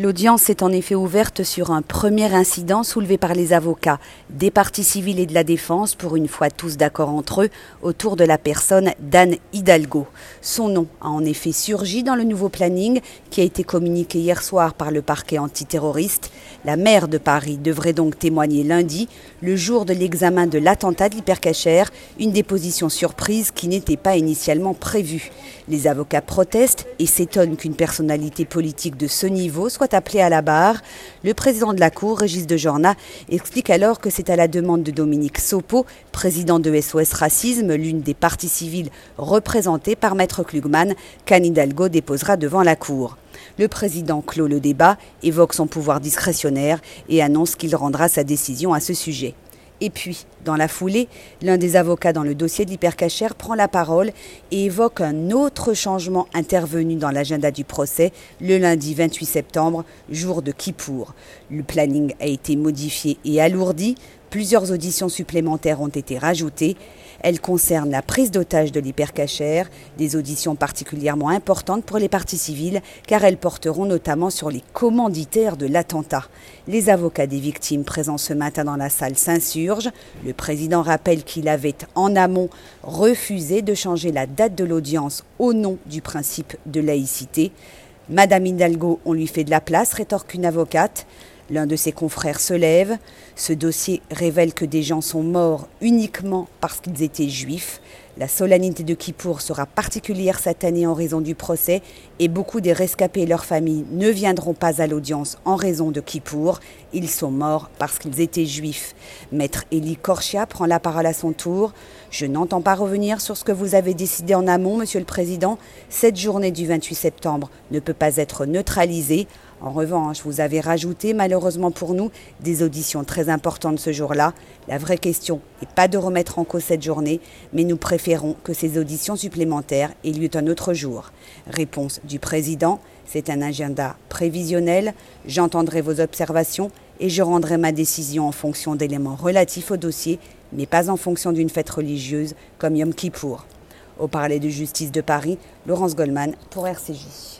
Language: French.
L'audience est en effet ouverte sur un premier incident soulevé par les avocats des partis civils et de la défense, pour une fois tous d'accord entre eux, autour de la personne d'Anne Hidalgo. Son nom a en effet surgi dans le nouveau planning qui a été communiqué hier soir par le parquet antiterroriste. La maire de Paris devrait donc témoigner lundi, le jour de l'examen de l'attentat de l'hypercachère, une déposition surprise qui n'était pas initialement prévue. Les avocats protestent et s'étonnent qu'une personnalité politique de ce niveau soit appelé à la barre. Le président de la Cour, Régis de Jorna, explique alors que c'est à la demande de Dominique Sopo, président de SOS Racisme, l'une des parties civiles représentées par Maître Klugman, qu'Anne Hidalgo déposera devant la Cour. Le président clôt le débat, évoque son pouvoir discrétionnaire et annonce qu'il rendra sa décision à ce sujet. Et puis, dans la foulée, l'un des avocats dans le dossier de l'hypercachère prend la parole et évoque un autre changement intervenu dans l'agenda du procès le lundi 28 septembre, jour de Kippour. Le planning a été modifié et alourdi, plusieurs auditions supplémentaires ont été rajoutées. Elles concernent la prise d'otage de l'hypercachère, des auditions particulièrement importantes pour les parties civiles, car elles porteront notamment sur les commanditaires de l'attentat. Les avocats des victimes présents ce matin dans la salle s'insurgent. Le président rappelle qu'il avait en amont refusé de changer la date de l'audience au nom du principe de laïcité. Madame Hidalgo, on lui fait de la place, rétorque une avocate. L'un de ses confrères se lève. Ce dossier révèle que des gens sont morts uniquement parce qu'ils étaient juifs. La solennité de Kippour sera particulière cette année en raison du procès et beaucoup des rescapés et leurs familles ne viendront pas à l'audience en raison de Kippour. Ils sont morts parce qu'ils étaient juifs. Maître Elie Korchia prend la parole à son tour. Je n'entends pas revenir sur ce que vous avez décidé en amont, Monsieur le Président. Cette journée du 28 septembre ne peut pas être neutralisée. En revanche, vous avez rajouté, malheureusement pour nous, des auditions très importantes ce jour-là. La vraie question n'est pas de remettre en cause cette journée, mais nous préférons que ces auditions supplémentaires aient lieu un autre jour. Réponse du président, c'est un agenda prévisionnel. J'entendrai vos observations et je rendrai ma décision en fonction d'éléments relatifs au dossier, mais pas en fonction d'une fête religieuse comme Yom Kippour. Au Parler de justice de Paris, Laurence Goldman pour RCJ.